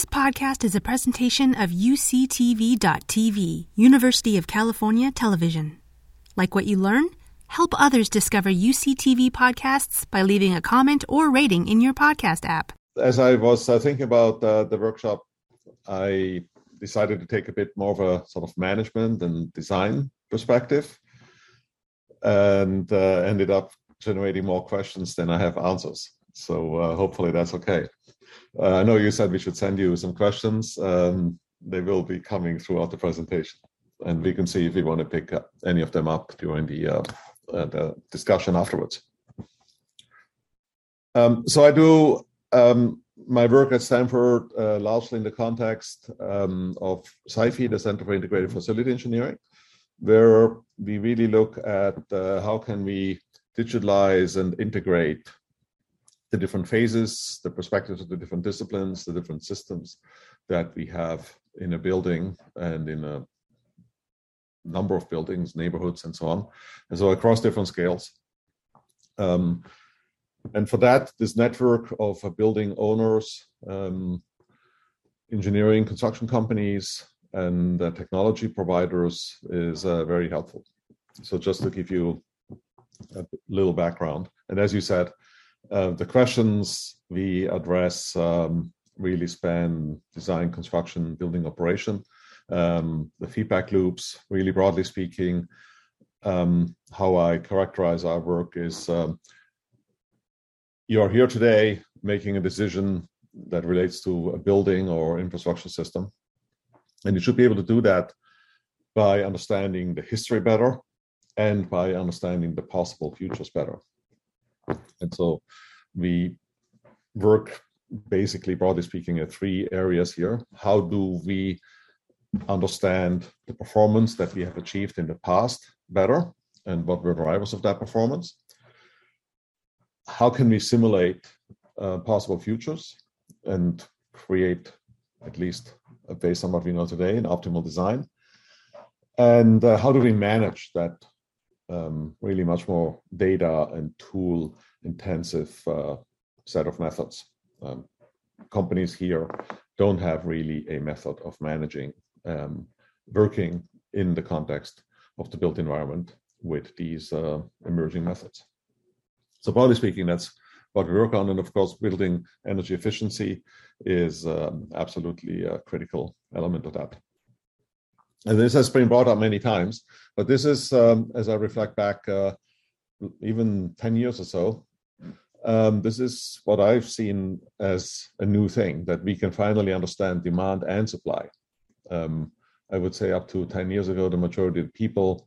This podcast is a presentation of UCTV.tv, University of California Television. Like what you learn? Help others discover UCTV podcasts by leaving a comment or rating in your podcast app. As I was uh, thinking about uh, the workshop, I decided to take a bit more of a sort of management and design perspective and uh, ended up generating more questions than I have answers. So uh, hopefully that's okay. Uh, I know you said we should send you some questions. Um, they will be coming throughout the presentation, and we can see if we want to pick up any of them up during the, uh, uh, the discussion afterwards. Um, so I do um, my work at Stanford uh, largely in the context um, of CIFE, the Center for Integrated Facility Engineering, where we really look at uh, how can we digitalize and integrate the different phases, the perspectives of the different disciplines, the different systems that we have in a building and in a number of buildings, neighborhoods, and so on. And so across different scales. Um, and for that, this network of uh, building owners, um, engineering, construction companies, and uh, technology providers is uh, very helpful. So, just to give you a little background, and as you said, uh, the questions we address um, really span design, construction, building operation. Um, the feedback loops, really broadly speaking, um, how I characterize our work is um, you are here today making a decision that relates to a building or infrastructure system. And you should be able to do that by understanding the history better and by understanding the possible futures better. And so we work basically, broadly speaking, in three areas here. How do we understand the performance that we have achieved in the past better and what were drivers of that performance? How can we simulate uh, possible futures and create, at least based on what we know today, an optimal design? And uh, how do we manage that um, really much more data and tool intensive uh, set of methods. Um, companies here don't have really a method of managing um, working in the context of the built environment with these uh, emerging methods. So, broadly speaking, that's what we work on. And of course, building energy efficiency is um, absolutely a critical element of that. And this has been brought up many times, but this is, um, as I reflect back, uh, even 10 years or so, um, this is what I've seen as a new thing that we can finally understand demand and supply. Um, I would say up to 10 years ago, the majority of people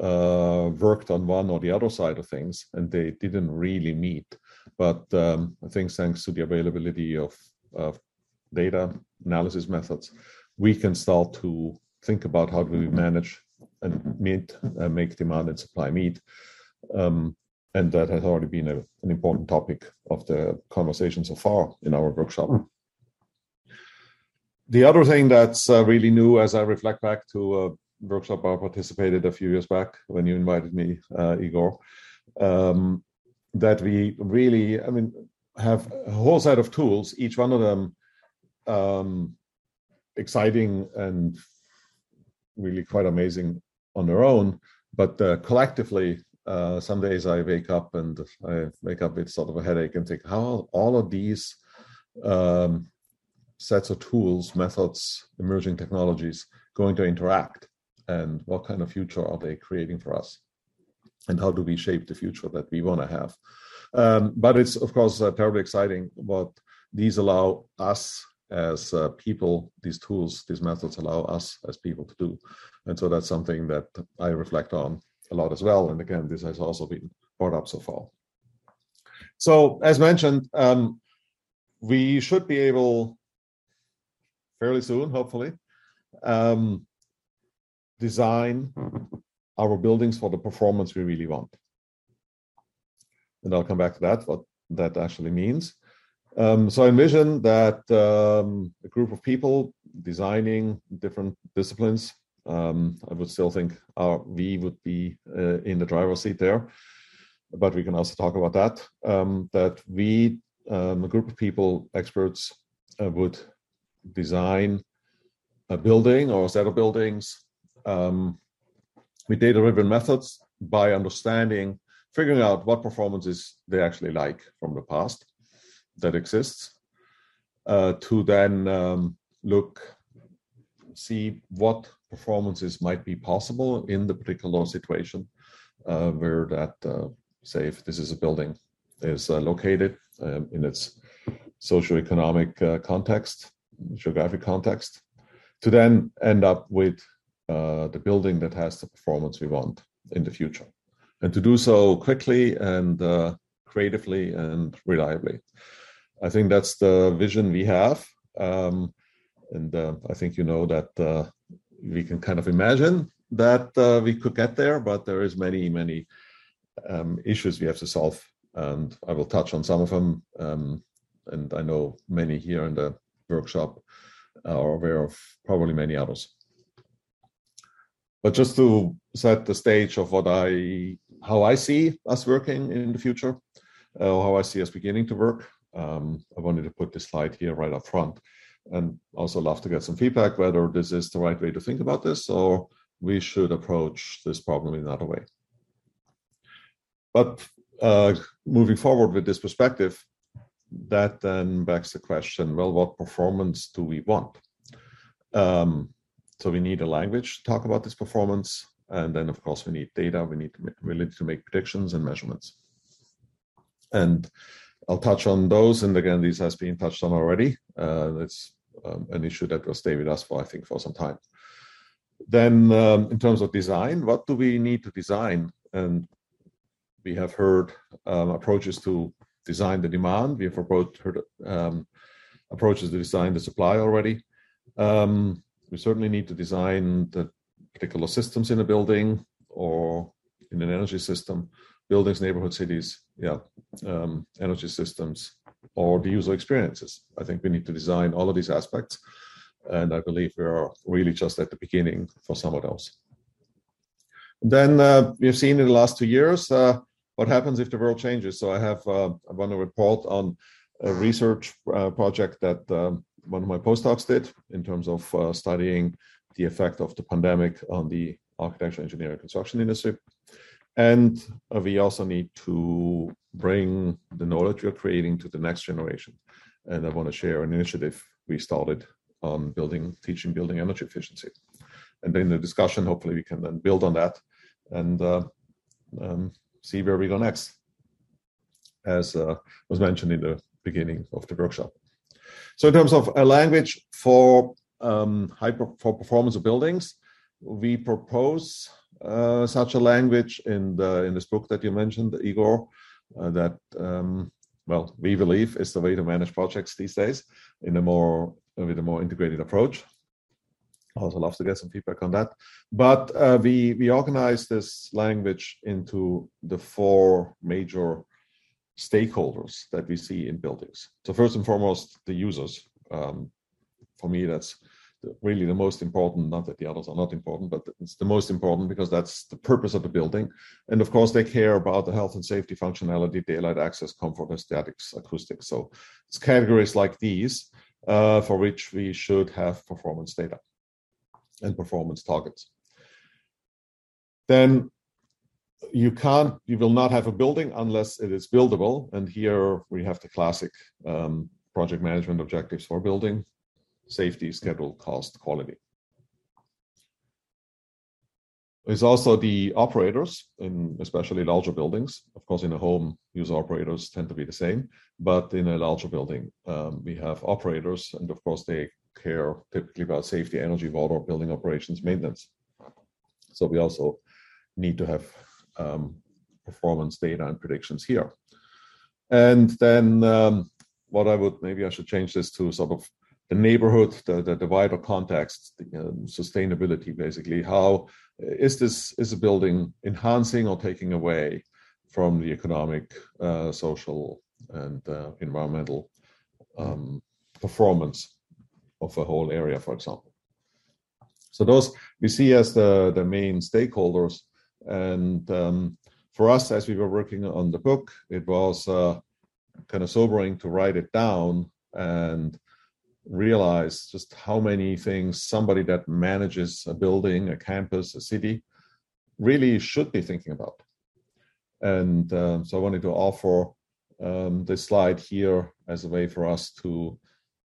uh, worked on one or the other side of things and they didn't really meet. But um, I think thanks to the availability of, of data analysis methods, we can start to think about how do we manage and meet, uh, make demand and supply meet. Um, and that has already been a, an important topic of the conversation so far in our workshop. The other thing that's uh, really new as I reflect back to a workshop I participated a few years back when you invited me, uh, Igor, um, that we really, I mean, have a whole set of tools, each one of them um, exciting and really quite amazing on their own, but uh, collectively uh, some days I wake up and I wake up with sort of a headache and think how all of these um, sets of tools, methods, emerging technologies going to interact, and what kind of future are they creating for us, and how do we shape the future that we want to have. Um, but it's of course uh, terribly exciting what these allow us as uh, people, these tools, these methods allow us as people to do, and so that's something that I reflect on a lot as well. And again, this has also been brought up so far. So, as mentioned, um, we should be able fairly soon, hopefully, um, design our buildings for the performance we really want. And I'll come back to that, what that actually means. Um, so I envision that um, a group of people designing different disciplines um, I would still think our we would be uh, in the driver's seat there, but we can also talk about that. Um, that we, um, a group of people, experts, uh, would design a building or a set of buildings um, with data-driven methods by understanding, figuring out what performances they actually like from the past that exists, uh, to then um, look, see what performances might be possible in the particular situation uh, where that, uh, say, if this is a building, is uh, located um, in its socioeconomic uh, context, geographic context, to then end up with uh, the building that has the performance we want in the future. And to do so quickly and uh, creatively and reliably. I think that's the vision we have. Um, and uh, I think you know that uh, we can kind of imagine that uh, we could get there, but there is many, many um, issues we have to solve. And I will touch on some of them. Um, and I know many here in the workshop are aware of probably many others. But just to set the stage of what I, how I see us working in the future, uh, how I see us beginning to work, um, I wanted to put this slide here right up front, and also love to get some feedback whether this is the right way to think about this or we should approach this problem in another way. But uh, moving forward with this perspective, that then begs the question well, what performance do we want? Um, so we need a language to talk about this performance. And then, of course, we need data. We need we need to make predictions and measurements. And I'll touch on those. And again, these has been touched on already. Uh, it's um, an issue that will stay with us for, I think, for some time. Then, um, in terms of design, what do we need to design? And we have heard um, approaches to design the demand. We have heard um, approaches to design the supply already. Um, we certainly need to design the particular systems in a building or in an energy system, buildings, neighborhood cities, yeah, um, energy systems, or the user experiences. I think we need to design all of these aspects. And I believe we are really just at the beginning for some of those. Then uh, we've seen in the last two years uh, what happens if the world changes. So I have uh, I want to report on a research uh, project that um, one of my postdocs did in terms of uh, studying the effect of the pandemic on the architecture, engineering, construction industry. And uh, we also need to bring the knowledge we're creating to the next generation. And I want to share an initiative we started on building, teaching building energy efficiency. And in the discussion, hopefully, we can then build on that and uh, um, see where we go next, as uh, was mentioned in the beginning of the workshop. So in terms of a language for um, hyper, for performance of buildings, we propose uh, such a language in the in this book that you mentioned, Igor. Uh, that um, well, we believe is the way to manage projects these days in a more with a more integrated approach. I also love to get some feedback on that. But uh, we we organize this language into the four major stakeholders that we see in buildings. So first and foremost, the users. Um, for me, that's really the most important. Not that the others are not important, but it's the most important because that's the purpose of the building. And of course, they care about the health and safety, functionality, daylight access, comfort, aesthetics, acoustics. So it's categories like these uh, for which we should have performance data and performance targets. Then you can't you will not have a building unless it is buildable and here we have the classic um, project management objectives for building safety schedule cost quality. There's also the operators in especially larger buildings. Of course in a home user operators tend to be the same but in a larger building um, we have operators and of course they care typically about safety energy water building operations maintenance. So we also need to have um, performance data and predictions here. And then um, what I would maybe I should change this to sort of the neighborhood, the, the, the wider context, the, um, sustainability, basically. How is this is a building enhancing or taking away from the economic, uh, social, and uh, environmental um, performance of a whole area, for example? So those we see as the the main stakeholders and um, for us, as we were working on the book, it was uh, kind of sobering to write it down and realize just how many things somebody that manages a building, a campus, a city really should be thinking about. And um, so I wanted to offer um, this slide here as a way for us to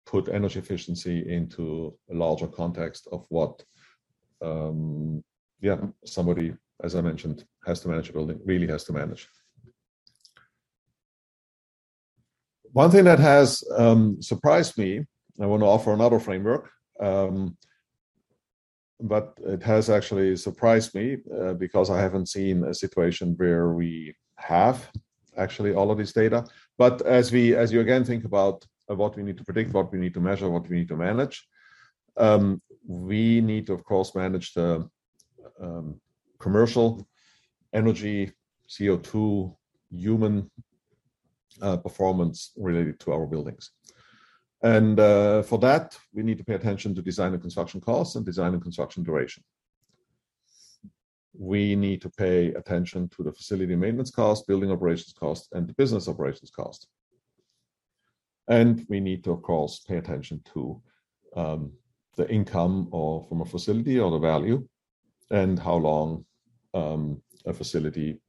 put energy efficiency into a larger context of what, um, yeah, somebody, as I mentioned, has to manage a building, really has to manage. One thing that has um, surprised me, I want to offer another framework, um, but it has actually surprised me uh, because I haven't seen a situation where we have actually all of this data. But as we, as you again think about what we need to predict, what we need to measure, what we need to manage, um, we need to, of course, manage the um, commercial energy, CO2, human uh, performance related to our buildings. And uh, for that, we need to pay attention to design and construction costs and design and construction duration. We need to pay attention to the facility maintenance cost, building operations cost, and the business operations cost. And we need to, of course, pay attention to um, the income or from a facility or the value and how long um, a facility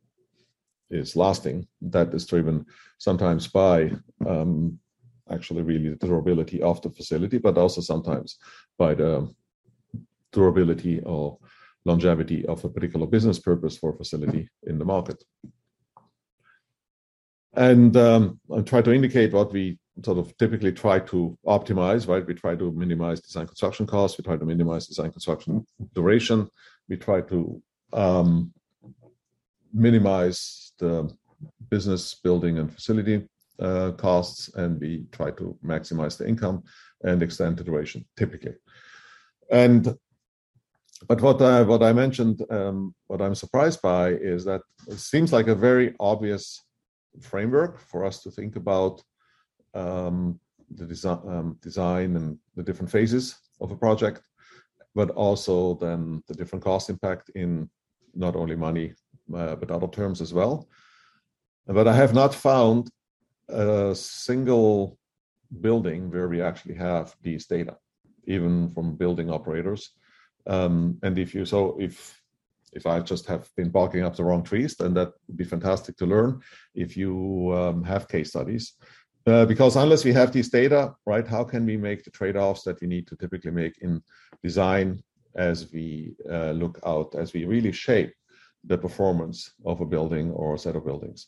is lasting. That is driven sometimes by um, actually really the durability of the facility, but also sometimes by the durability or longevity of a particular business purpose for facility in the market. And um, I try to indicate what we sort of typically try to optimize, right? We try to minimize design construction costs. We try to minimize design construction duration. We try to um, minimize the business building and facility uh, costs, and we try to maximize the income and extend the duration typically. And but what I, what I mentioned, um, what I'm surprised by is that it seems like a very obvious framework for us to think about um, the design, um, design and the different phases of a project, but also then the different cost impact in not only money uh, but other terms as well. But I have not found a single building where we actually have these data, even from building operators. Um, and if you so if if I just have been barking up the wrong trees, then that would be fantastic to learn. If you um, have case studies, uh, because unless we have these data, right, how can we make the trade-offs that we need to typically make in design as we uh, look out, as we really shape the performance of a building or a set of buildings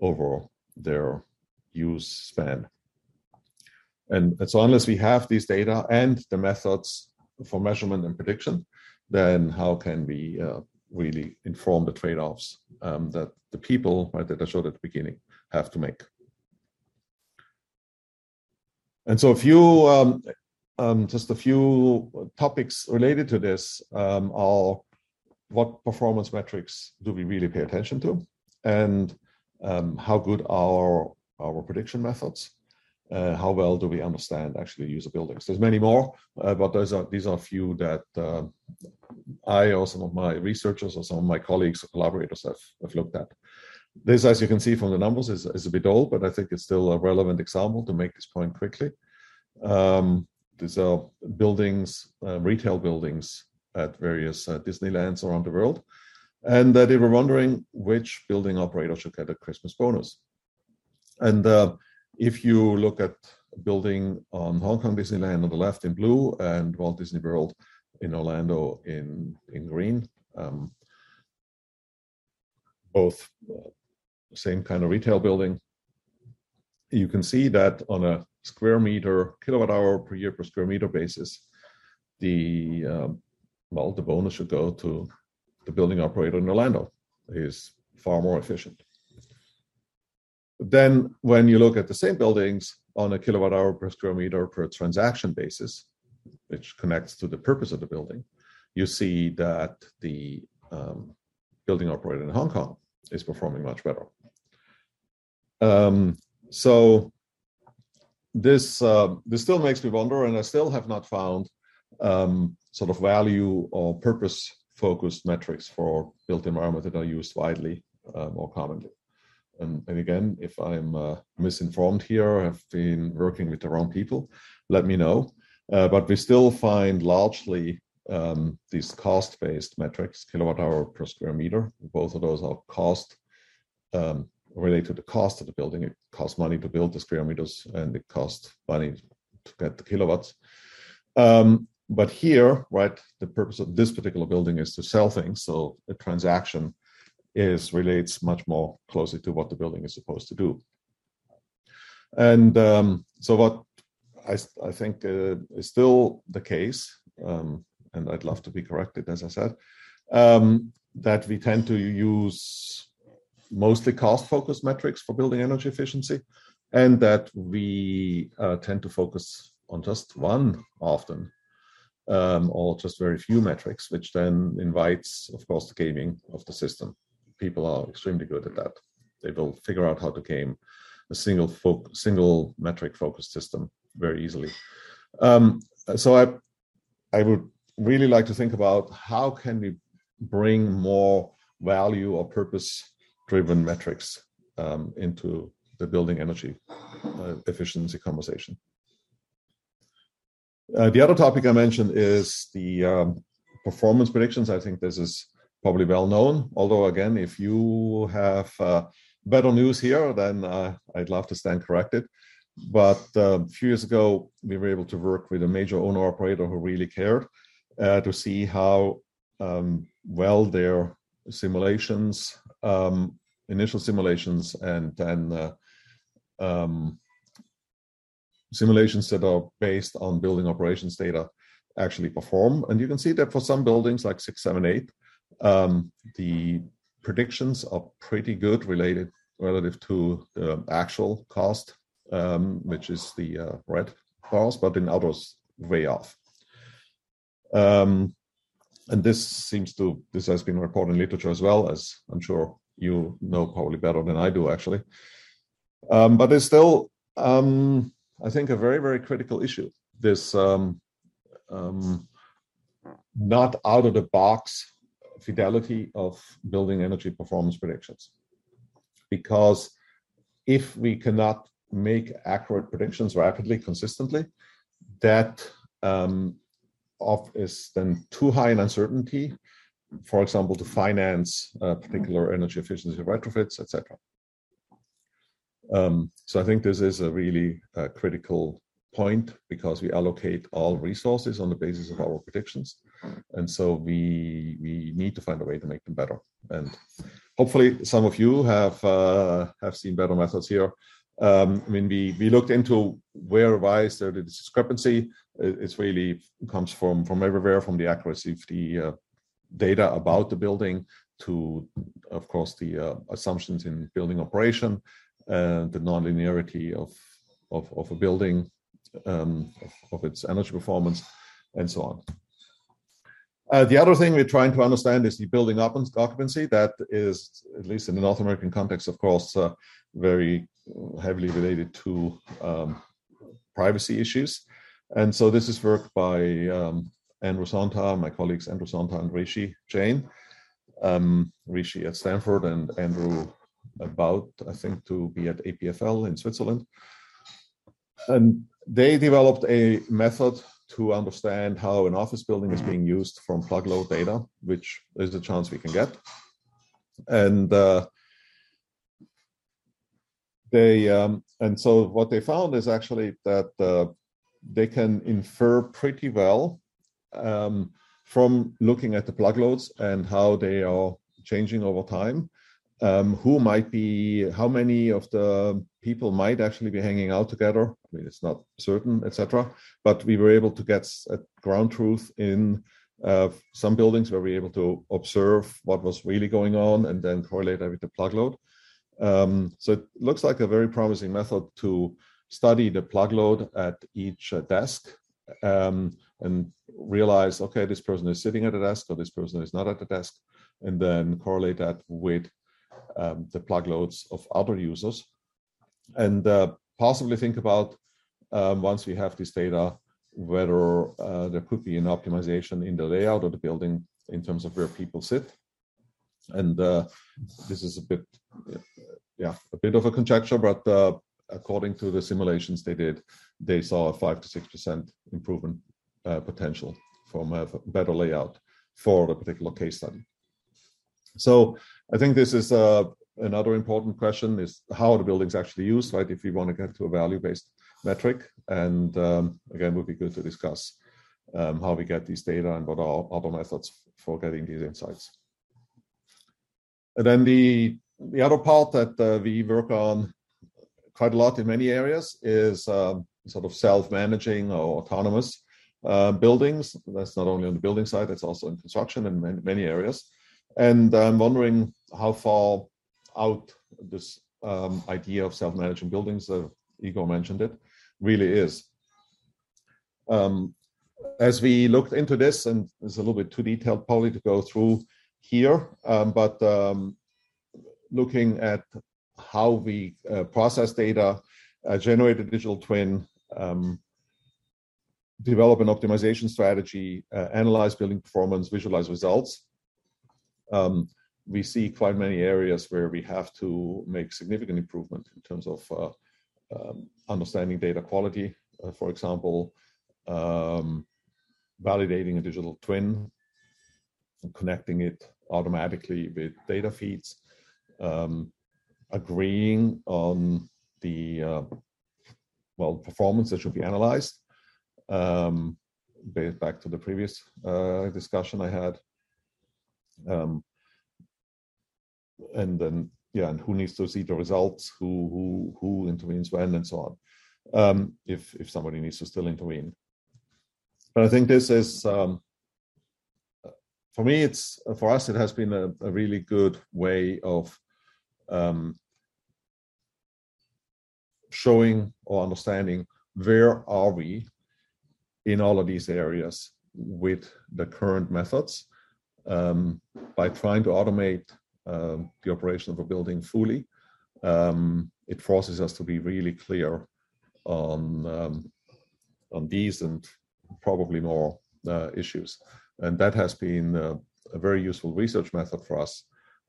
over their use span. And, and, so unless we have these data and the methods for measurement and prediction, then how can we uh, really inform the trade-offs um, that the people right, that I showed at the beginning have to make? And so a few, um, um, just a few topics related to this um, are what performance metrics do we really pay attention to, and um, how good are our prediction methods? Uh, how well do we understand actually user buildings? There's many more, uh, but those are these are few that uh, I or some of my researchers or some of my colleagues or collaborators have, have looked at. This, as you can see from the numbers, is, is a bit old, but I think it's still a relevant example to make this point quickly. Um, these are buildings, uh, retail buildings at various uh, Disneylands around the world. And uh, they were wondering which building operator should get a Christmas bonus. And uh, if you look at building on Hong Kong Disneyland on the left in blue and Walt Disney World in Orlando in, in green, um, both uh, same kind of retail building, you can see that on a square meter, kilowatt hour per year per square meter basis, the um, well, the bonus should go to the building operator in Orlando. He's far more efficient. Then, when you look at the same buildings on a kilowatt hour per square meter per transaction basis, which connects to the purpose of the building, you see that the um, building operator in Hong Kong is performing much better. Um, so this uh, this still makes me wonder, and I still have not found um, sort of value or purpose focused metrics for built environment that are used widely uh, more commonly. And, and, again, if I'm uh, misinformed here, have been working with the wrong people, let me know. Uh, but we still find largely um, these cost-based metrics, kilowatt hour per square meter. Both of those are cost um, related to the cost of the building. It costs money to build the square meters, and it costs money to get the kilowatts. Um, but here, right, the purpose of this particular building is to sell things. So a transaction is relates much more closely to what the building is supposed to do. And um, so what I, I think uh, is still the case, um, and I'd love to be corrected, as I said, um, that we tend to use mostly cost-focused metrics for building energy efficiency, and that we uh, tend to focus on just one often, um, or just very few metrics, which then invites, of course, the gaming of the system. People are extremely good at that. They will figure out how to game a single fo- single metric focused system very easily. Um, so I I would really like to think about how can we bring more value or purpose driven metrics um, into the building energy uh, efficiency conversation. Uh, the other topic I mentioned is the um, performance predictions. I think this is probably well known. Although, again, if you have uh, better news here, then uh, I'd love to stand corrected. But uh, a few years ago, we were able to work with a major owner operator who really cared uh, to see how um, well their simulations, um, initial simulations, and then uh, um, simulations that are based on building operations data actually perform. And you can see that for some buildings like 678, um, the predictions are pretty good related relative to the actual cost, um, which is the uh, red bars, but in others, way off. Um, and this seems to this has been reported in literature as well as I'm sure you know probably better than I do actually. Um, but it's still, um, I think, a very very critical issue. This um, um, not out of the box fidelity of building energy performance predictions, because if we cannot make accurate predictions rapidly consistently, that um, is then too high in uncertainty, for example, to finance uh, particular energy efficiency retrofits, etc. Um, so I think this is a really uh, critical point because we allocate all resources on the basis of our predictions, and so we we need to find a way to make them better. And hopefully, some of you have uh, have seen better methods here. Um, I mean, we we looked into where why is there the discrepancy. It's really comes from from everywhere, from the accuracy of the uh, data about the building to, of course, the uh, assumptions in building operation and the nonlinearity of of, of a building, um, of, of, its energy performance, and so on. Uh, the other thing we're trying to understand is the building up occupancy. That is, at least in the North American context, of course, uh, very heavily related to um, privacy issues. And so this is work by um, Andrew Sonta, my colleagues Andrew Sonta and Rishi Jain. Um, Rishi at Stanford and Andrew about, I think, to be at EPFL in Switzerland. And they developed a method to understand how an office building is being used from plug load data, which is a chance we can get. And uh, they um, and so what they found is actually that uh, they can infer pretty well um, from looking at the plug loads and how they are changing over time um, who might be how many of the people might actually be hanging out together. I mean it's not certain etc but we were able to get a ground truth in uh, some buildings where we were able to observe what was really going on and then correlate that with the plug load. Um, so it looks like a very promising method to study the plug load at each uh, desk um, and realize, okay, this person is sitting at a desk or this person is not at the desk, and then correlate that with um, the plug loads of other users. And uh, possibly think about um, once we have this data, whether uh, there could be an optimization in the layout of the building in terms of where people sit. And uh, this is a bit, yeah, a bit of a conjecture, but uh, according to the simulations they did, they saw a five to six percent improvement uh, potential from a better layout for the particular case study. So I think this is uh, another important question: is how the buildings actually used, right? If we want to get to a value-based metric, and um, again, would be good to discuss um, how we get these data and what are other methods for getting these insights. And then the the other part that uh, we work on quite a lot in many areas is um, sort of self-managing or autonomous uh, buildings. That's not only on the building side; it's also in construction in many, many areas. And I'm wondering how far out this um, idea of self-managing buildings, uh, Igor mentioned it, really is. Um, as we looked into this, and it's a little bit too detailed probably to go through here, um, but um, looking at how we uh, process data, uh, generate a digital twin, um, develop an optimization strategy, uh, analyze building performance, visualize results. Um, we see quite many areas where we have to make significant improvement in terms of uh, um, understanding data quality, uh, for example, um, validating a digital twin, connecting it automatically with data feeds, um, agreeing on the uh, well performance that should be analyzed. Um, back to the previous uh, discussion I had, um, and then yeah, and who needs to see the results, who who who intervenes when, and so on. Um, if if somebody needs to still intervene, but I think this is um, for me. It's for us. It has been a, a really good way of um, showing or understanding where are we in all of these areas with the current methods um, by trying to automate um, the operation of a building fully. Um, it forces us to be really clear on um, on these and probably more uh, issues. And that has been uh, a very useful research method for us.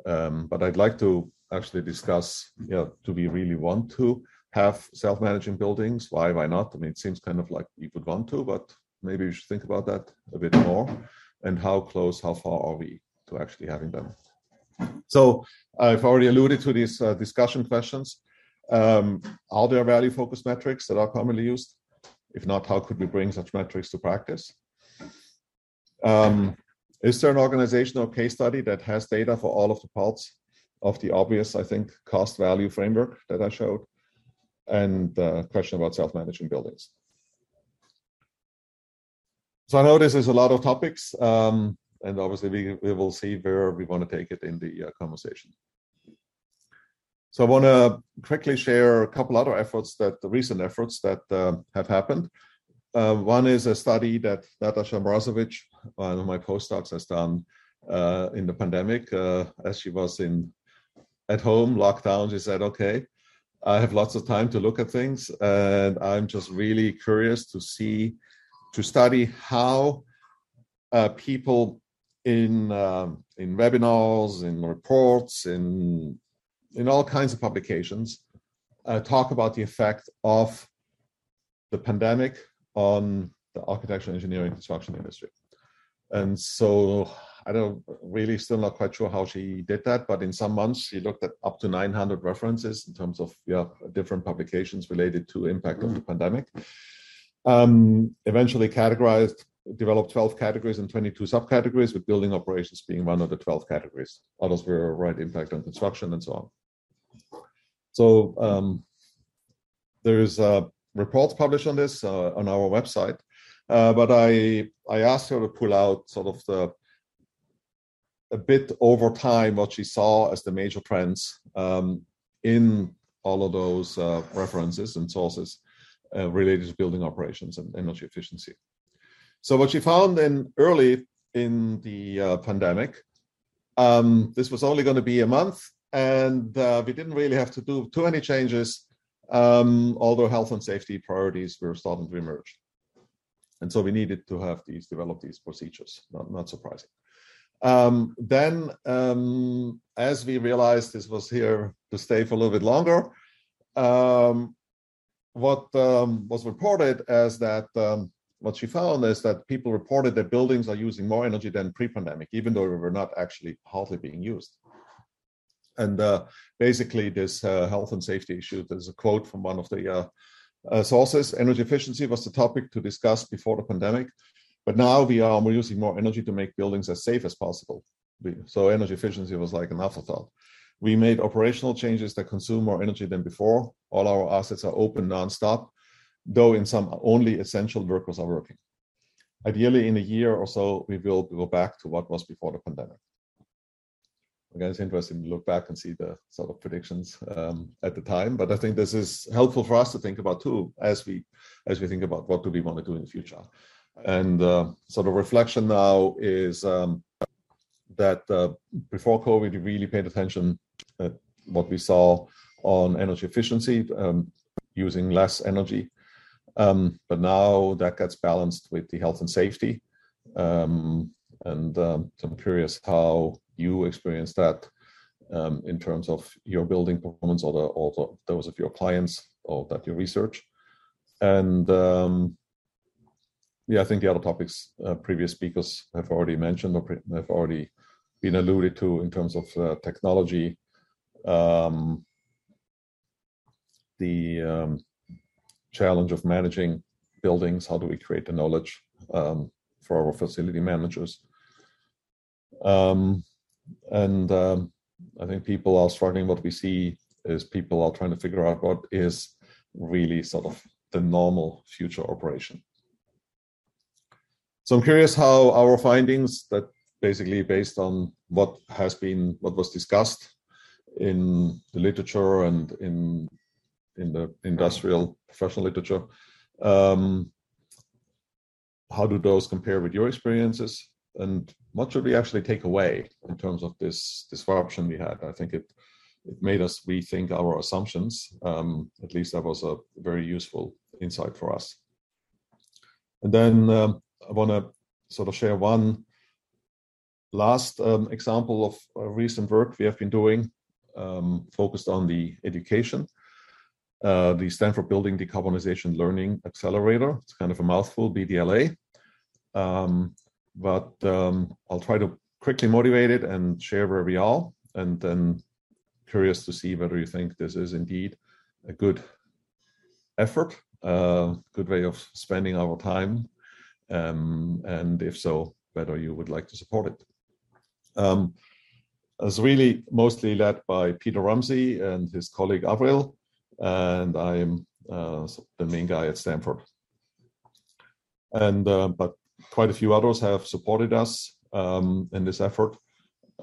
Um, but I'd like to actually discuss, you know, do we really want to have self-managing buildings? Why, why not? I mean, it seems kind of like we would want to, but maybe we should think about that a bit more. And how close, how far are we to actually having them? So I've already alluded to these uh, discussion questions. Um, are there value-focused metrics that are commonly used? If not, how could we bring such metrics to practice? Um, is there an organizational case study that has data for all of the parts of the obvious, I think, cost value framework that I showed? And the question about self-managing buildings. So I know this is a lot of topics, um, and obviously we, we will see where we want to take it in the uh, conversation. So I want to quickly share a couple other efforts that the recent efforts that uh, have happened. Uh, one is a study that Natasha Mrazovic, one of my postdocs, has done uh, in the pandemic. Uh, as she was in at home, lockdown, she said, "Okay, I have lots of time to look at things, and I'm just really curious to see, to study how uh, people in um, in webinars, in reports, in in all kinds of publications, uh, talk about the effect of the pandemic on the architecture, engineering, construction industry. And so I don't really still not quite sure how she did that, but in some months she looked at up to 900 references in terms of yeah, different publications related to impact mm-hmm. of the mm. pandemic. Um, eventually categorized, developed 12 categories and 22 subcategories, with building operations being one of the 12 categories. Others were right impact on construction and so on. So um, there's uh, reports published on this uh, on our website, uh, but I I asked her to pull out sort of the a bit over time what she saw as the major trends um, in all of those uh, references and sources uh, related to building operations and energy efficiency. So what she found in early in the uh, pandemic, um, this was only going to be a month, and uh, we didn't really have to do too many changes, um, although health and safety priorities were starting to emerge. And so we needed to have these develop these procedures, not, not surprising. Um, then, um, as we realized this was here to stay for a little bit longer, um, what um, was reported as that um, what she found is that people reported that buildings are using more energy than pre-pandemic, even though they were not actually hardly being used. And uh, basically, this uh, health and safety issue. There's a quote from one of the uh, uh sources. Energy efficiency was the topic to discuss before the pandemic, but now we are using more energy to make buildings as safe as possible. So energy efficiency was like an afterthought. We made operational changes that consume more energy than before. All our assets are open nonstop, though in some only essential workers are working. Ideally, in a year or so, we will go back to what was before the pandemic. Again, it's interesting to look back and see the sort of predictions um, at the time. But I think this is helpful for us to think about too, as we as we think about what do we want to do in the future. And uh, the reflection now is um, that uh, before COVID, we really paid attention at what we saw on energy efficiency, um, using less energy. Um, but now that gets balanced with the health and safety. Um, and um, I'm curious how you experience that um, in terms of your building performance or, the, or those of your clients or that you research. And um, yeah, I think the other topics uh, previous speakers have already mentioned or have already been alluded to in terms of uh, technology. Um, the challenge of managing buildings. How do we create the knowledge um, for our facility managers? Um, and um, I think people are struggling. What we see is people are trying to figure out what is really sort of the normal future operation. So I'm curious how our findings that basically based on what has been what was discussed in the literature and in in the industrial professional literature. Um, how do those compare with your experiences? And what should we actually take away in terms of this disruption we had? I think it it made us rethink our assumptions. Um, at least that was a very useful insight for us. And then um, I want to sort of share one last um, example of recent work we have been doing um, focused on the education. Uh, the Stanford Building Decarbonization Learning Accelerator. It's kind of a mouthful, BDLA. Um, but um, I'll try to quickly motivate it and share where we are, and then curious to see whether you think this is indeed a good effort, a uh, good way of spending our time, um, and if so, whether you would like to support it. Um, it's really mostly led by Peter Rumsey and his colleague Avril, and I'm uh, the main guy at Stanford. And uh, but quite a few others have supported us um, in this effort.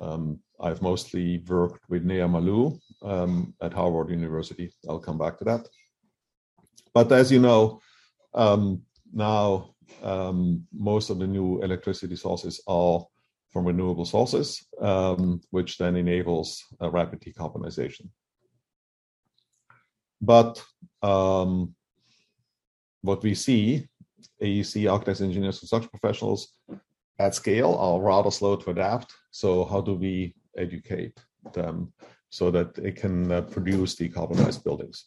Um, I've mostly worked with Nea Malou um, at Harvard University. I'll come back to that. But as you know, um, now um, most of the new electricity sources are from renewable sources, um, which then enables rapid decarbonization. But um, what we see, AEC, architects, engineers, construction professionals at scale are rather slow to adapt. So how do we educate them so that they can uh, produce decarbonized buildings?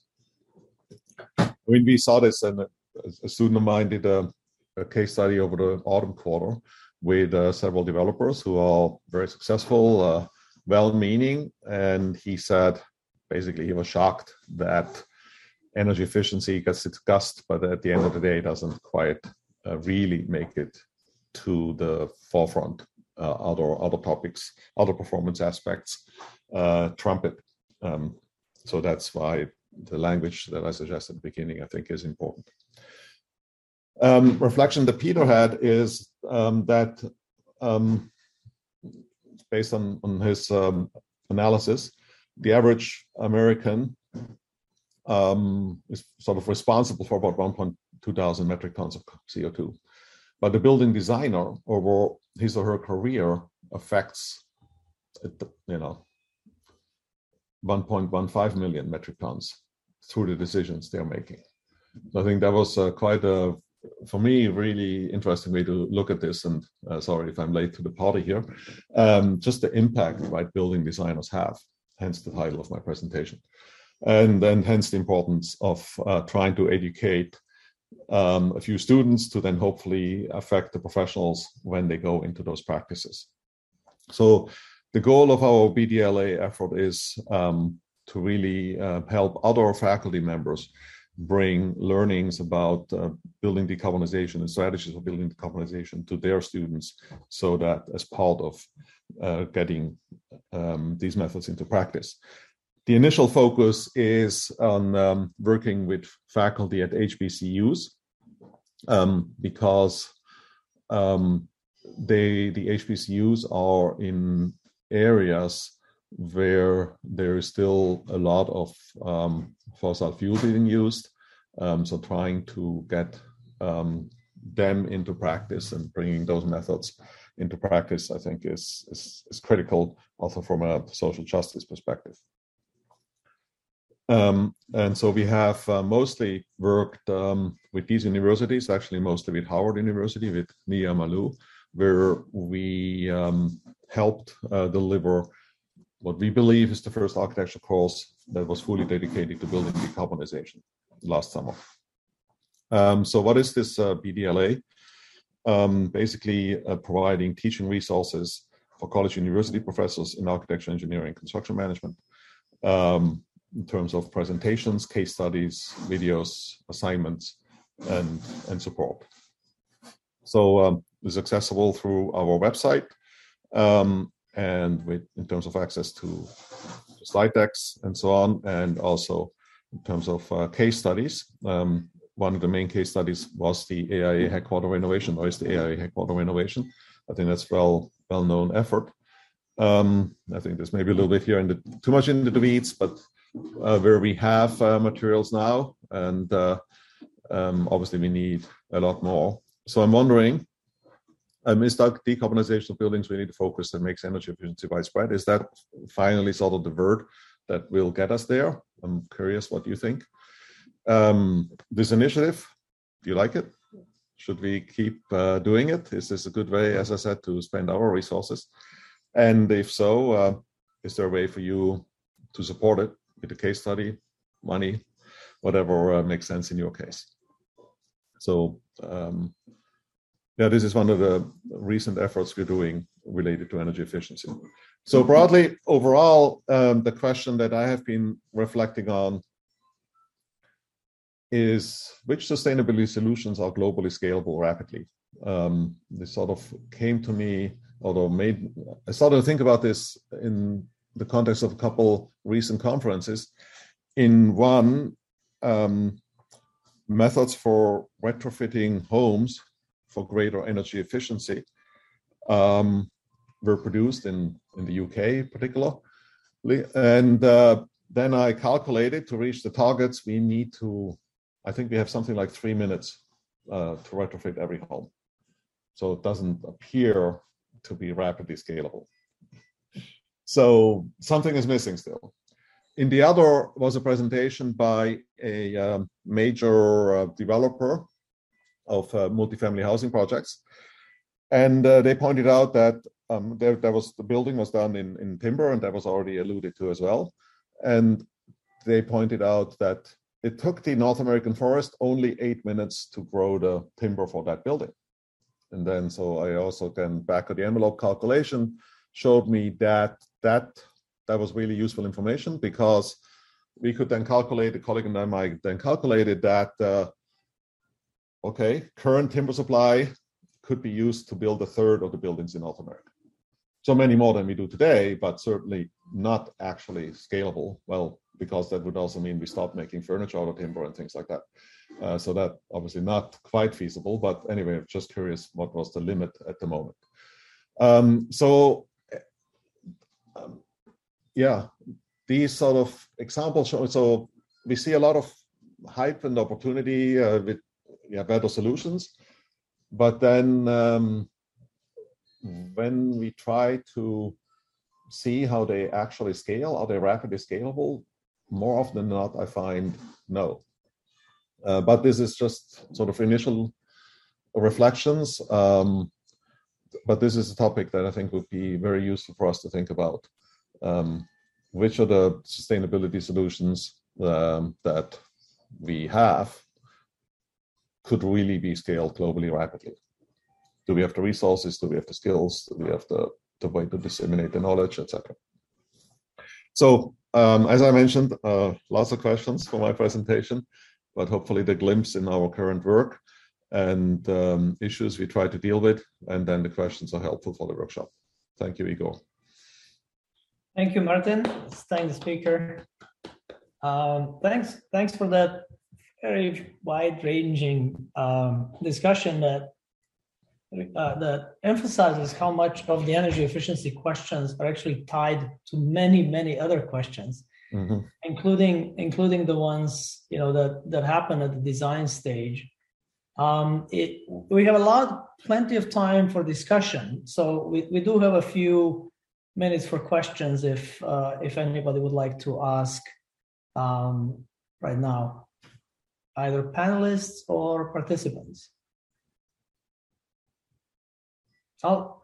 I mean, we saw this, and a student of mine did a, a case study over the autumn quarter with uh, several developers who are very successful, uh, well-meaning, and he said basically he was shocked that energy efficiency gets discussed, but at the end of the day, it doesn't quite uh, really make it to the forefront. Uh, other other topics, other performance aspects, uh, trumpet. Um, so that's why the language that I suggested at the beginning, I think, is important um, reflection that Peter had is um, that um, based on, on his um, analysis, the average American um, is sort of responsible for about 1.2 thousand metric tons of CO2. But the building designer over his or her career affects, you know, 1.15 million metric tons through the decisions they're making. So I think that was uh, quite a for me, really interesting way to look at this. And uh, sorry if I'm late to the party here. Um, just the impact right building designers have, hence the title of my presentation. and then hence the importance of uh, trying to educate um, a few students to then hopefully affect the professionals when they go into those practices. So the goal of our BDLA effort is um, to really uh, help other faculty members bring learnings about uh, building decarbonization and strategies for building decarbonization to their students so that as part of uh, getting um, these methods into practice. The initial focus is on um, working with faculty at HBCUs um, because um, they the HBCUs are in areas where there is still a lot of um, fossil fuel being used. Um, so trying to get um, them into practice and bringing those methods into practice, I think, is, is, is critical also from a social justice perspective. Um, and so we have uh, mostly worked um, with these universities, actually mostly with Howard University, with Nea Maloo, where we um, helped uh, deliver what we believe is the first architecture course that was fully dedicated to building decarbonization last summer. Um, so, what is this uh, BDLA? Um, basically, uh, providing teaching resources for college university professors in architecture, engineering, construction management, um, in terms of presentations, case studies, videos, assignments, and and support. So, um, it's accessible through our website. Um, and with in terms of access to slide decks and so on, and also in terms of uh, case studies. Um, one of the main case studies was the AIA headquarter renovation, or is the AIA headquarter renovation. I think that's well well known effort. Um, I think there's maybe a little bit here in the too much into the weeds, but uh, where we have uh, materials now, and uh, um, obviously we need a lot more. So I'm wondering um, is that decarbonization of buildings we need to focus and makes energy efficiency widespread? Is that finally sort of the word that will get us there? I'm curious what you think. Um, this initiative, do you like it? Should we keep uh, doing it? Is this a good way, as I said, to spend our resources? And if so, uh, is there a way for you to support it with a case study, money, whatever uh, makes sense in your case? So um, yeah, this is one of the recent efforts we're doing related to energy efficiency. So broadly, overall, um, the question that I have been reflecting on is which sustainability solutions are globally scalable rapidly? Um, this sort of came to me, although made I started to think about this in the context of a couple recent conferences. In one, um, methods for retrofitting homes for greater energy efficiency um, were produced in, in the UK, particularly. And uh, then I calculated to reach the targets, we need to, I think we have something like three minutes uh, to retrofit every home. So it doesn't appear to be rapidly scalable. So something is missing still. In the other was a presentation by a um, major uh, developer of uh, multifamily housing projects. And uh, they pointed out that um, there, there was the building was done in, in timber, and that was already alluded to as well. And they pointed out that it took the North American forest only eight minutes to grow the timber for that building. And then, so I also then back of the envelope calculation showed me that that that was really useful information because we could then calculate, the colleague and I then calculated that uh, okay, current timber supply could be used to build a third of the buildings in North America. So many more than we do today, but certainly not actually scalable. Well, because that would also mean we stop making furniture out of timber and things like that. Uh, so that obviously not quite feasible. But anyway, I'm just curious what was the limit at the moment. Um, so um, yeah, these sort of examples show. So we see a lot of hype and opportunity uh, with yeah, better solutions. But then um, when we try to see how they actually scale, are they rapidly scalable? More often than not, I find no. Uh, but this is just sort of initial reflections. Um, but this is a topic that I think would be very useful for us to think about. Um, which are the sustainability solutions um, that we have could really be scaled globally rapidly. Do we have the resources? Do we have the skills? Do we have the, the way to disseminate the knowledge, etc.? So, um, as I mentioned, uh, lots of questions for my presentation, but hopefully the glimpse in our current work and um, issues we try to deal with, and then the questions are helpful for the workshop. Thank you, Igor. Thank you, Martin. Thank the speaker. Um, thanks, thanks for that very wide-ranging um, discussion that uh, that emphasizes how much of the energy efficiency questions are actually tied to many, many other questions, mm-hmm. including including the ones you know that that happen at the design stage. Um, it, we have a lot, plenty of time for discussion, so we, we do have a few minutes for questions if uh, if anybody would like to ask um, right now, either panelists or participants. I'll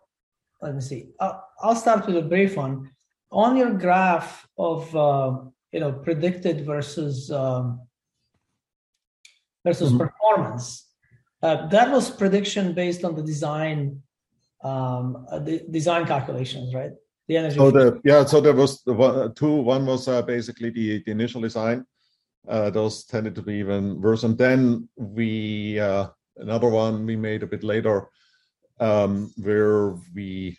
let me see. I'll, I'll start with a brief one. On your graph of uh, you know predicted versus um, versus mm-hmm. performance, uh, that was prediction based on the design um, uh, the design calculations, right? The energy. So the yeah, so there was the one, two. One was uh, basically the, the initial design. Uh, those tended to be even worse, and then we uh, another one we made a bit later um, where we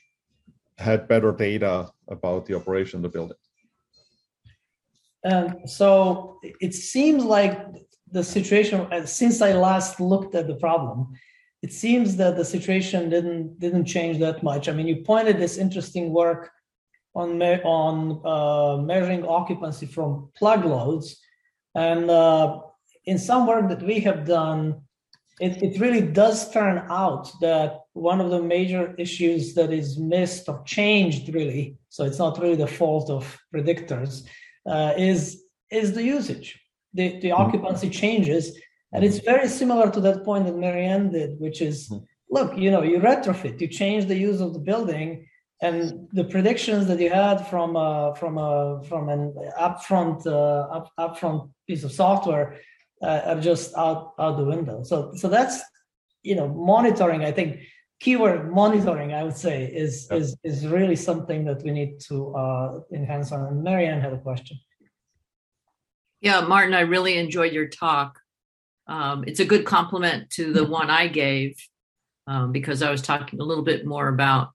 had better data about the operation of the building. Um, so it seems like the situation uh, since I last looked at the problem, it seems that the situation didn't didn't change that much. I mean, you pointed this interesting work on me- on uh, measuring occupancy from plug loads, and uh, in some work that we have done, it, it really does turn out that one of the major issues that is missed or changed really so it's not really the fault of predictors uh, is is the usage the, the mm-hmm. occupancy changes and it's very similar to that point that marianne did which is mm-hmm. look you know you retrofit you change the use of the building and the predictions that you had from uh, from a from an upfront uh, up, upfront piece of software uh, are just out out the window. So so that's you know monitoring. I think keyword monitoring. I would say is yep. is is really something that we need to uh, enhance on. And Marianne had a question. Yeah, Martin, I really enjoyed your talk. Um, it's a good compliment to the one I gave um, because I was talking a little bit more about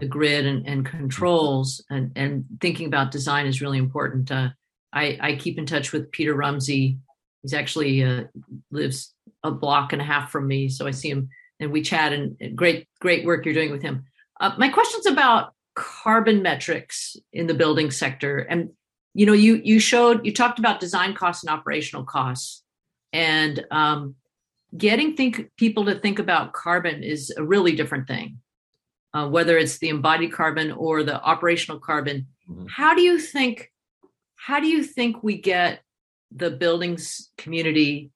the grid and, and controls and, and thinking about design is really important. Uh, I, I keep in touch with Peter Rumsey He's actually uh, lives a block and a half from me, so I see him and we chat. And, great, great work you're doing with him. Uh, my question's about carbon metrics in the building sector, and you know, you you showed you talked about design costs and operational costs, and um, getting think people to think about carbon is a really different thing. Uh, whether it's the embodied carbon or the operational carbon, mm-hmm. how do you think? How do you think we get the buildings community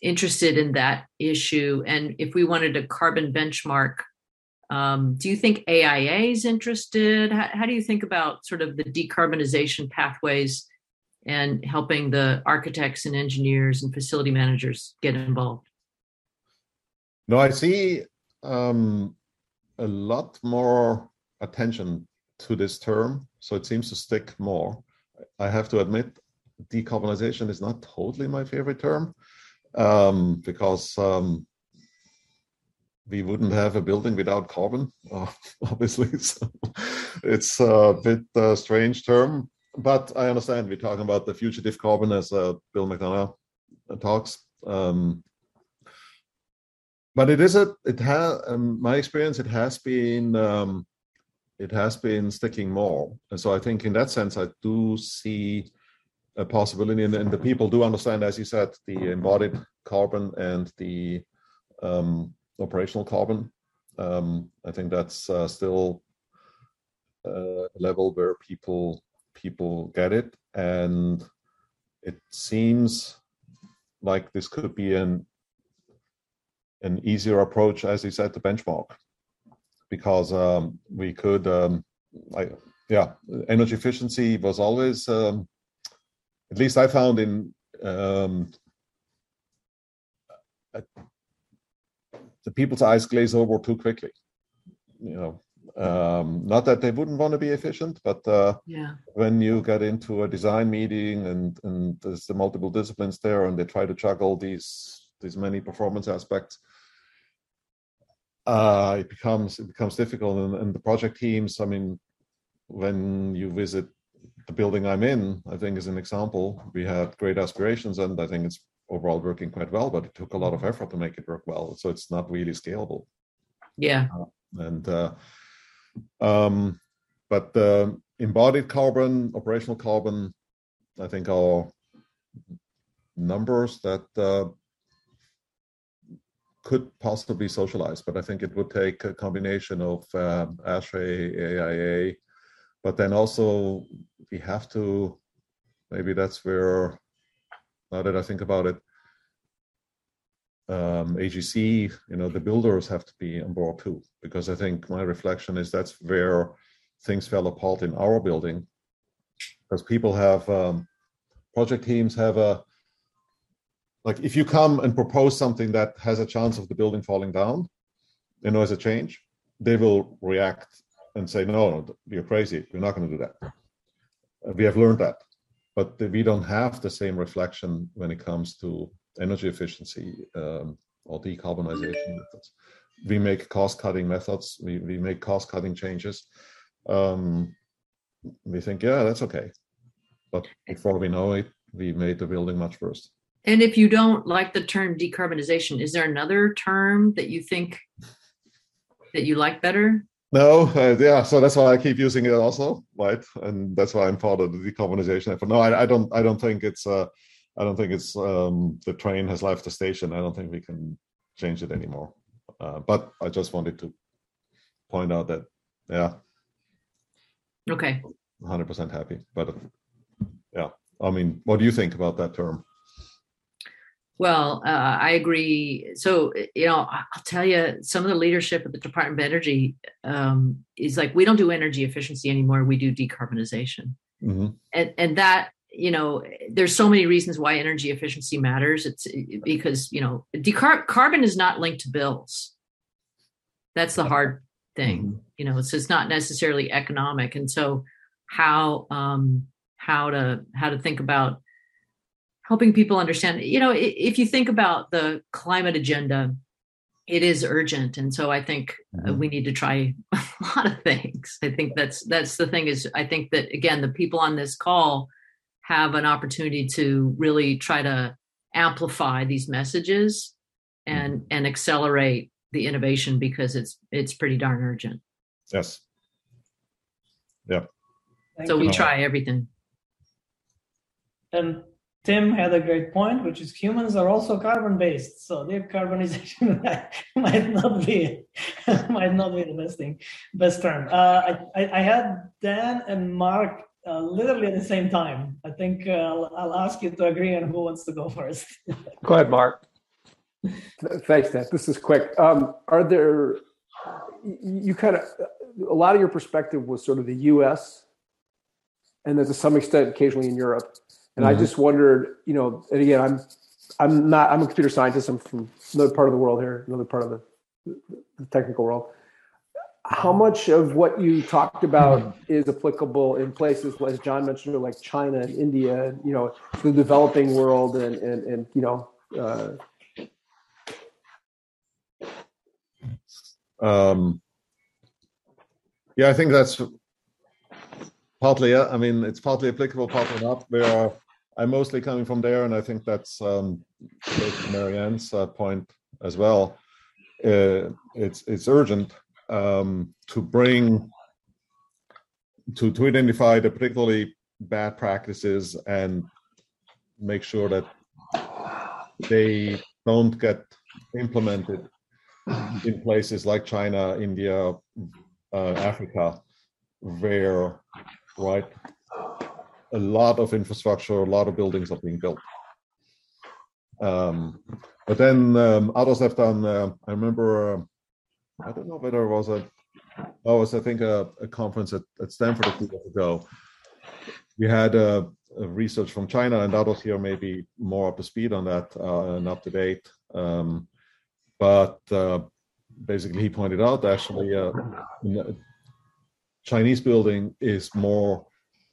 interested in that issue? And if we wanted a carbon benchmark, um, do you think AIA is interested? How, how, do you think about sort of the decarbonization pathways and helping the architects and engineers and facility managers get involved? No, I see um, a lot more attention to this term, so it seems to stick more. I have to admit, decarbonization is not totally my favorite term um, because um, we wouldn't have a building without carbon, uh, obviously. So it's a bit uh, strange term, but I understand we're talking about the fugitive carbon as uh, Bill McDonough talks. Um, but it is a it has um, my experience it has been um, it has been sticking more and so i think in that sense i do see a possibility, and, and, the people do understand, as you said, the embodied carbon and the um, operational carbon. Um, I think that's uh, still uh, a level where people people get it, and it seems like this could be an an easier approach, as you said, to benchmark, because um, we could, um, I, yeah, energy efficiency was always um, at least I found in um, uh, the people's eyes glaze over too quickly. You know, um, not that they wouldn't want to be efficient, but uh, Yeah. when you get into a design meeting and and there's the multiple disciplines there, and they try to juggle these these many performance aspects, uh, it becomes it becomes difficult. And, and the project teams, I mean, when you visit the building I'm in, I think is an example. We had great aspirations, and I think it's overall working quite well. But it took a lot of effort to make it work well, so it's not really scalable. Yeah. And uh, um, but the embodied carbon, operational carbon, I think are numbers that uh, could possibly socialize, but I think it would take a combination of um, ASHRAE, AIA, but then also we have to, maybe that's where, now that I think about it, um, AGC, you know, the builders have to be on board too, because I think my reflection is that's where things fell apart in our building, because people have um, project teams have a like if you come and propose something that has a chance of the building falling down, you know, as a change, they will react and say, "No, no you're crazy. You're not going to do that." We have learned that, but we don't have the same reflection when it comes to energy efficiency um, or decarbonization methods. We make cost-cutting methods. We we make cost-cutting changes. Um, we think, yeah, that's okay, but before we know it, we made the building much worse. And if you don't like the term decarbonization, is there another term that you think that you like better? No, uh, yeah, so that's why I keep using it also, right? And that's why I'm part of the decarbonization effort. No, I, I don't. I don't think it's. Uh, I don't think it's. Um, the train has left the station. I don't think we can change it anymore. Uh, but I just wanted to point out that, yeah, Okay. 100% happy. But yeah, I mean, what do you think about that term? Well, uh, I agree. So, you know, I'll tell you, some of the leadership at the Department of Energy um, is like, we don't do energy efficiency anymore. We do decarbonization. hmm and and that you know there's so many reasons why energy efficiency matters it's because you know decar- carbon is not linked to bills that's the hard thing you know So it's not necessarily economic and so how um how to how to think about helping people understand you know if you think about the climate agenda it is urgent. And so i think uh, Mhm. we need to try a lot of things. I think that's that's the thing is i think that again the people on this call have an opportunity to really try to amplify these messages and and accelerate the innovation because it's it's pretty darn urgent. Yes. Thank so we try everything. And Tim had a great point, which is humans are also carbon based, so decarbonization might not be might not be the best thing, best term. Uh, I, I I had Dan and Mark uh, literally at the same time. I think uh, I'll, I'll ask you to agree on who wants to go first. Go ahead, Mark. Thanks, Dan. This is quick. Um, are there, you kind of, a lot of your perspective was sort of the US and then to some extent occasionally in Europe. And I Mhm. just wondered, you know, and again, I'm, I'm not, I'm a computer scientist. I'm from another part of the world here, another part of the, the technical world. How much of what you talked about is applicable in places, as John mentioned, like China and India, and, you know, the developing world and, and, and you know, uh, Um, yeah, I think that's partly. Yeah, I mean, it's partly applicable, partly not. Where I'm mostly coming from there, and I think that's um, Marianne's uh, point as well. Uh, it's it's urgent um, to bring to to identify the particularly bad practices and make sure that they don't get implemented in places like China, India, uh, Africa, where right a lot of infrastructure, a lot of buildings are being built. Um, but then um, others have done. Uh, I remember. Uh, I don't know whether it was a. Oh, it was I think a, a conference at, at Stanford a few years ago. We had a, research from China, and others here may be more up to speed on that uh, and up to date. Um, but uh, basically, he pointed out actually, uh, Chinese building is more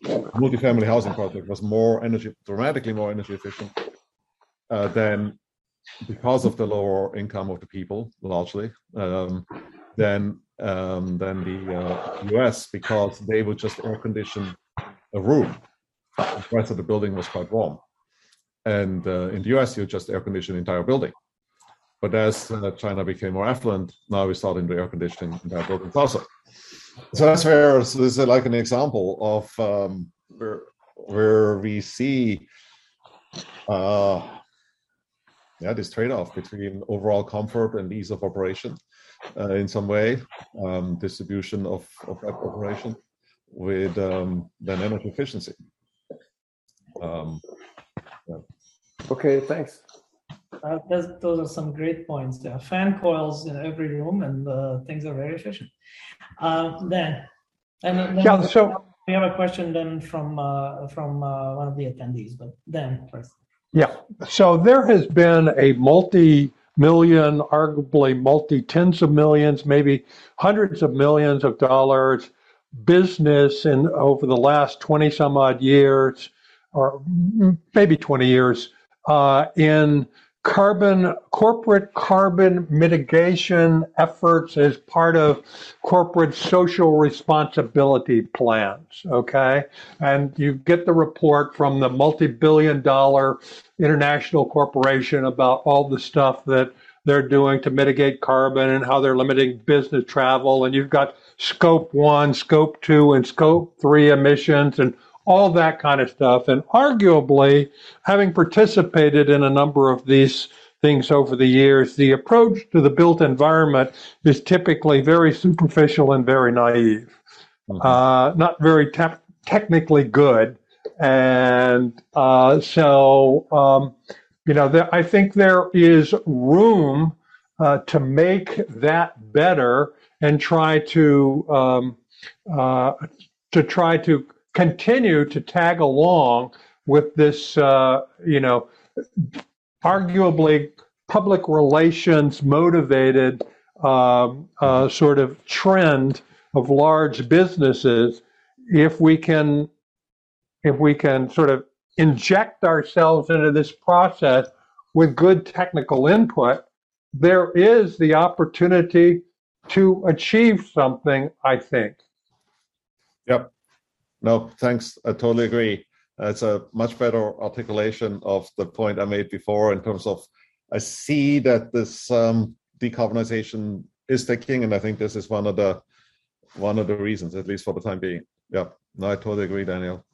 multifamily housing project was more energy, dramatically more energy efficient uh, than because of the lower income of the people, largely, um, than um, than the uh, U.S. because they would just air condition a room. The rest of the building was quite warm, and uh, in the U.S. you just air condition the entire building. But as uh, China became more affluent, now we're starting to air conditioning entire buildings also. So that's where so this is like an example of um, where where we see uh, yeah this trade-off between overall comfort and ease of operation uh, in some way, um, distribution of, of operation with um, then energy efficiency. Um, yeah. Okay, thanks. Uh, those are some great points. There are fan coils in every room, and uh, things are very efficient. Uh, then, and then yeah, so we have a question then from uh, from uh, one of the attendees, but then first. Yeah. So there has been a multi million, arguably multi tens of millions, maybe hundreds of millions of dollars business in over the last 20 some odd years, or maybe 20 years, uh, in corporate carbon mitigation efforts as part of corporate social responsibility plans okay? And you get the report from the multi-billion dollar international corporation about all the stuff that they're doing to mitigate carbon and how they're limiting business travel. And you've got scope 1 scope 2 and scope 3 emissions and all that kind of stuff. And arguably, having participated in a number of these things over the years, the approach to the built environment is typically very superficial and very naive, mm-hmm. uh, not very te- technically good. And uh, so, um, you know, there, I think there is room uh, to make that better and try to um, uh, to try to continue to tag along with this, uh, you know, arguably public relations motivated um, uh, sort of trend of large businesses. If we can if we can sort of inject ourselves into this process with good technical input there is the opportunity to achieve something i think. Yep no, thanks. I totally agree. it's a much better articulation of the point I made before in terms of I see that this um, decarbonization is taking, and I think this is one of the one of the reasons, at least for the time being. Yeah, no, I totally agree, Daniel.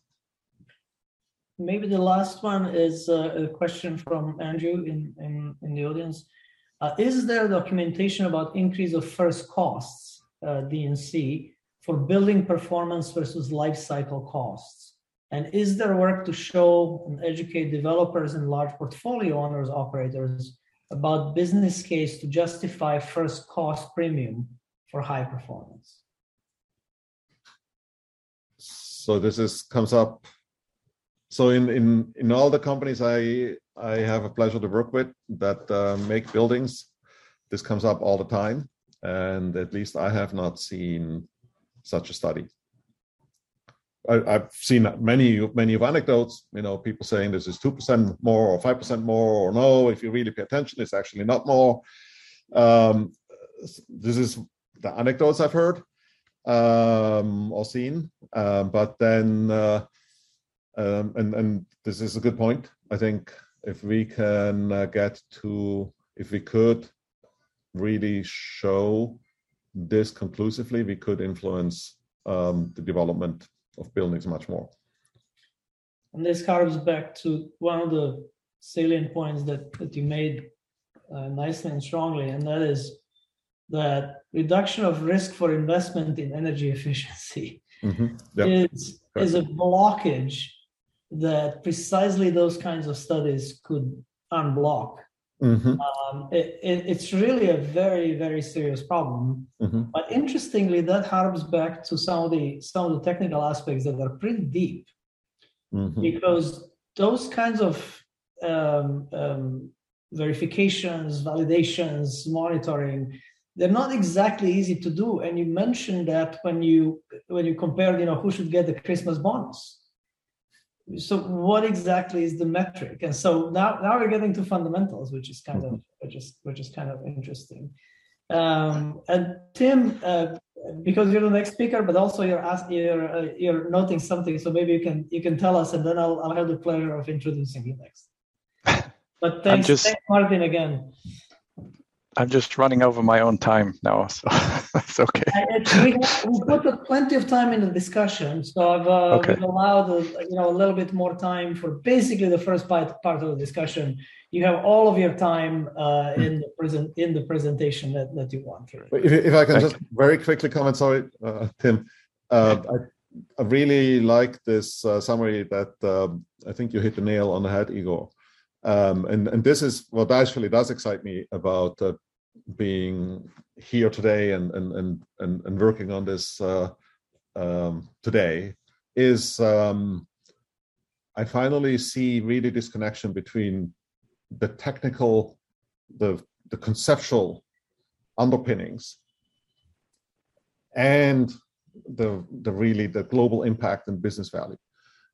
Maybe the last one is uh, a question from Andrew in in, in the audience. Uh, is there documentation about increase of first costs, uh, D&C, for building performance versus life cycle costs? And is there work to show and educate developers and large portfolio owners, operators about business case to justify first cost premium for high performance? So this is comes up. So in in in all the companies I I have a pleasure to work with that uh, make buildings, this comes up all the time, and at least I have not seen such a study. I, have seen many many of anecdotes, you know, people saying this is two percent more or five percent more, or no, if you really pay attention, it's actually not more. Um, this is the anecdotes I've heard um, or seen, um, but then uh, um, and and this is a good point. I think if we can uh, get to if we could really show this conclusively, we could influence um, the development of buildings much more. And this harks back to one of the salient points that, that you made uh, nicely and strongly, and that is that reduction of risk for investment in energy efficiency mm-hmm. yep. is, is a blockage that precisely those kinds of studies could unblock. Mm-hmm. Um, it, it, it's really a very, very serious problem. Mm-hmm. But interestingly, that harps back to some of the some of the technical aspects that are pretty deep. mm-hmm. because those kinds of um, um, verifications, validations, monitoring, they're not exactly easy to do. And you mentioned that when you when you compare, you know, who should get the Christmas bonus. So what exactly is the metric? And so now now we're getting to fundamentals, which is kind of which is which is kind of interesting. Um, and Tim, uh, because you're the next speaker, but also you're ask, you're uh, you're noting something, so maybe you can you can tell us, and then I'll I'll have the pleasure of introducing you next. But thanks, just, thanks Martin, again. I'm just running over my own time now, so that's okay. we, we put plenty of time in the discussion, so I've uh, okay. allowed a, you know a little bit more time for basically the first part part of the discussion. You have all of your time uh, in the present in the presentation that, that you want. If, if I can Thank just you. very quickly comment, sorry, uh, Tim. Uh, I, I, really like this uh, summary that um, I think you hit the nail on the head, Igor. Um, and, and this is what actually does excite me about uh, being here today and and and and, and working on this uh, um, today is um, I finally see really this connection between the technical, the the conceptual underpinnings, and the the really the global impact and business value.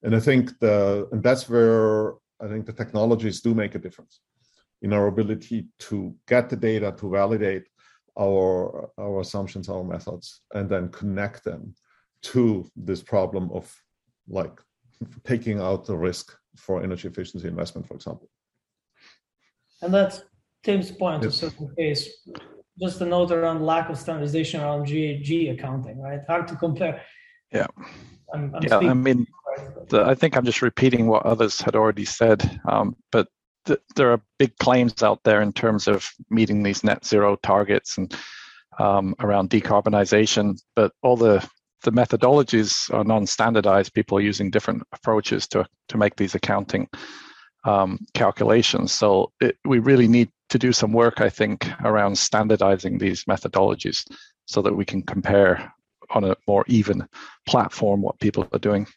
And I think the and that's where I think the technologies do make a difference in our ability to get the data to validate our our assumptions, our methods, and then connect them to this problem of like taking out the risk for energy efficiency investment, for example. And that's Tim's point. Yes. In certain case, just a note around lack of standardization around GHG accounting, right? Hard to compare. Yeah. I'm, I'm yeah, I mean, the, I think I'm just repeating what others had already said, um, but th- there are big claims out there in terms of meeting these net zero targets and um, around decarbonization, but all the the methodologies are non-standardized. People are using different approaches to to make these accounting um, calculations. So it, we really need to do some work, I think, around standardizing these methodologies so that we can compare on a more even platform what people are doing.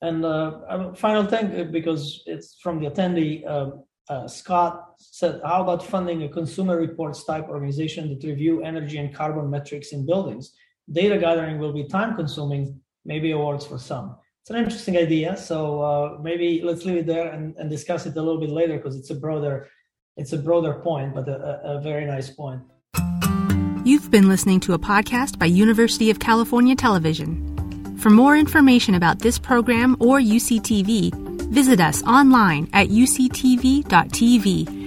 And uh, final thing, uh, because it's from the attendee, um, uh, Scott said, how about funding a consumer reports type organization that review energy and carbon metrics in buildings? Data gathering will be time consuming, maybe awards for some. It's an interesting idea. So uh, maybe let's leave it there and, and discuss it a little bit later because it's a broader, it's a broader point, but a, a very nice point. You've been listening to a podcast by University of California Television. For more information about this program or UCTV, visit us online at uctv.tv